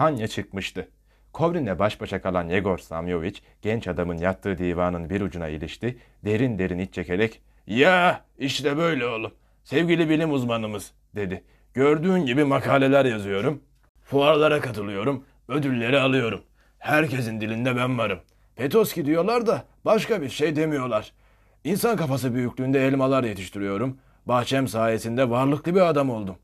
Tanya çıkmıştı. Kovrin'le baş başa kalan Yegor Samyovich genç adamın yattığı divanın bir ucuna ilişti, derin derin iç çekerek ''Ya işte böyle oğlum, sevgili bilim uzmanımız'' dedi. ''Gördüğün gibi makaleler yazıyorum, fuarlara katılıyorum, ödülleri alıyorum. Herkesin dilinde ben varım. Petoski diyorlar da başka bir şey demiyorlar. İnsan kafası büyüklüğünde elmalar yetiştiriyorum. Bahçem sayesinde varlıklı bir adam oldum.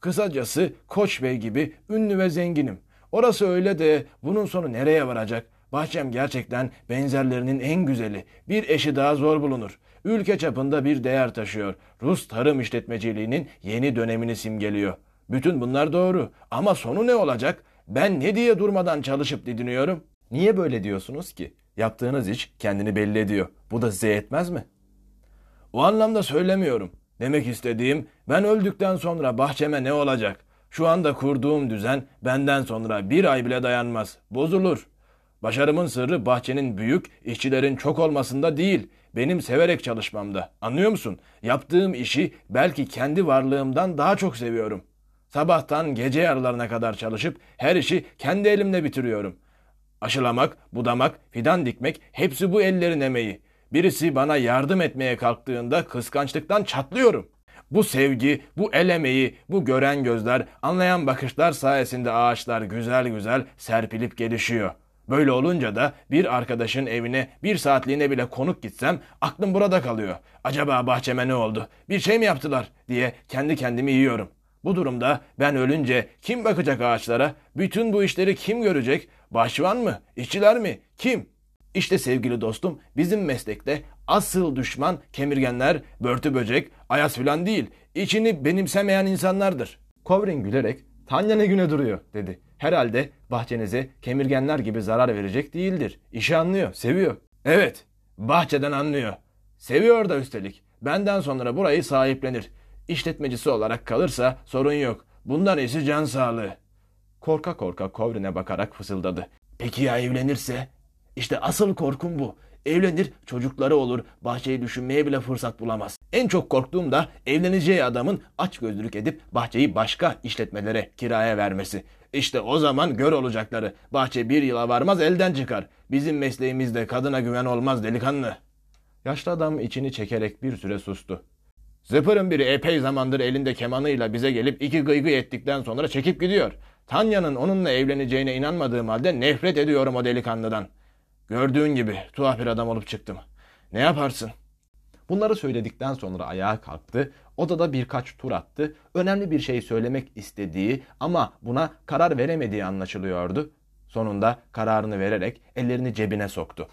Kısacası Koç Bey gibi ünlü ve zenginim. Orası öyle de bunun sonu nereye varacak? Bahçem gerçekten benzerlerinin en güzeli. Bir eşi daha zor bulunur. Ülke çapında bir değer taşıyor. Rus tarım işletmeciliğinin yeni dönemini simgeliyor. Bütün bunlar doğru ama sonu ne olacak? Ben ne diye durmadan çalışıp didiniyorum? Niye böyle diyorsunuz ki? Yaptığınız iş kendini belli ediyor. Bu da size yetmez mi? O anlamda söylemiyorum. Demek istediğim ben öldükten sonra bahçeme ne olacak? Şu anda kurduğum düzen benden sonra bir ay bile dayanmaz. Bozulur. Başarımın sırrı bahçenin büyük, işçilerin çok olmasında değil, benim severek çalışmamda. Anlıyor musun? Yaptığım işi belki kendi varlığımdan daha çok seviyorum. Sabahtan gece yarılarına kadar çalışıp her işi kendi elimle bitiriyorum. Aşılamak, budamak, fidan dikmek hepsi bu ellerin emeği. Birisi bana yardım etmeye kalktığında kıskançlıktan çatlıyorum. Bu sevgi, bu el emeği, bu gören gözler, anlayan bakışlar sayesinde ağaçlar güzel güzel serpilip gelişiyor. Böyle olunca da bir arkadaşın evine bir saatliğine bile konuk gitsem aklım burada kalıyor. Acaba bahçeme ne oldu? Bir şey mi yaptılar diye kendi kendimi yiyorum. Bu durumda ben ölünce kim bakacak ağaçlara? Bütün bu işleri kim görecek? Bahçıvan mı? İşçiler mi? Kim? İşte sevgili dostum bizim meslekte asıl düşman kemirgenler, börtü böcek, ayas filan değil. İçini benimsemeyen insanlardır. Kovrin gülerek Tanya ne güne duruyor dedi. Herhalde bahçenize kemirgenler gibi zarar verecek değildir. İşi anlıyor, seviyor. Evet, bahçeden anlıyor. Seviyor da üstelik. Benden sonra burayı sahiplenir. İşletmecisi olarak kalırsa sorun yok. Bundan iyisi can sağlığı. Korka korka Kovrin'e bakarak fısıldadı. Peki ya evlenirse? İşte asıl korkum bu. Evlenir, çocukları olur, bahçeyi düşünmeye bile fırsat bulamaz. En çok korktuğum da evleneceği adamın aç gözlülük edip bahçeyi başka işletmelere kiraya vermesi. İşte o zaman gör olacakları. Bahçe bir yıla varmaz elden çıkar. Bizim mesleğimizde kadına güven olmaz delikanlı. Yaşlı adam içini çekerek bir süre sustu. Zıpırın biri epey zamandır elinde kemanıyla bize gelip iki gıygı ettikten sonra çekip gidiyor. Tanya'nın onunla evleneceğine inanmadığım halde nefret ediyorum o delikanlıdan. Gördüğün gibi tuhaf bir adam olup çıktım. Ne yaparsın? Bunları söyledikten sonra ayağa kalktı. Odada birkaç tur attı. Önemli bir şey söylemek istediği ama buna karar veremediği anlaşılıyordu. Sonunda kararını vererek ellerini cebine soktu.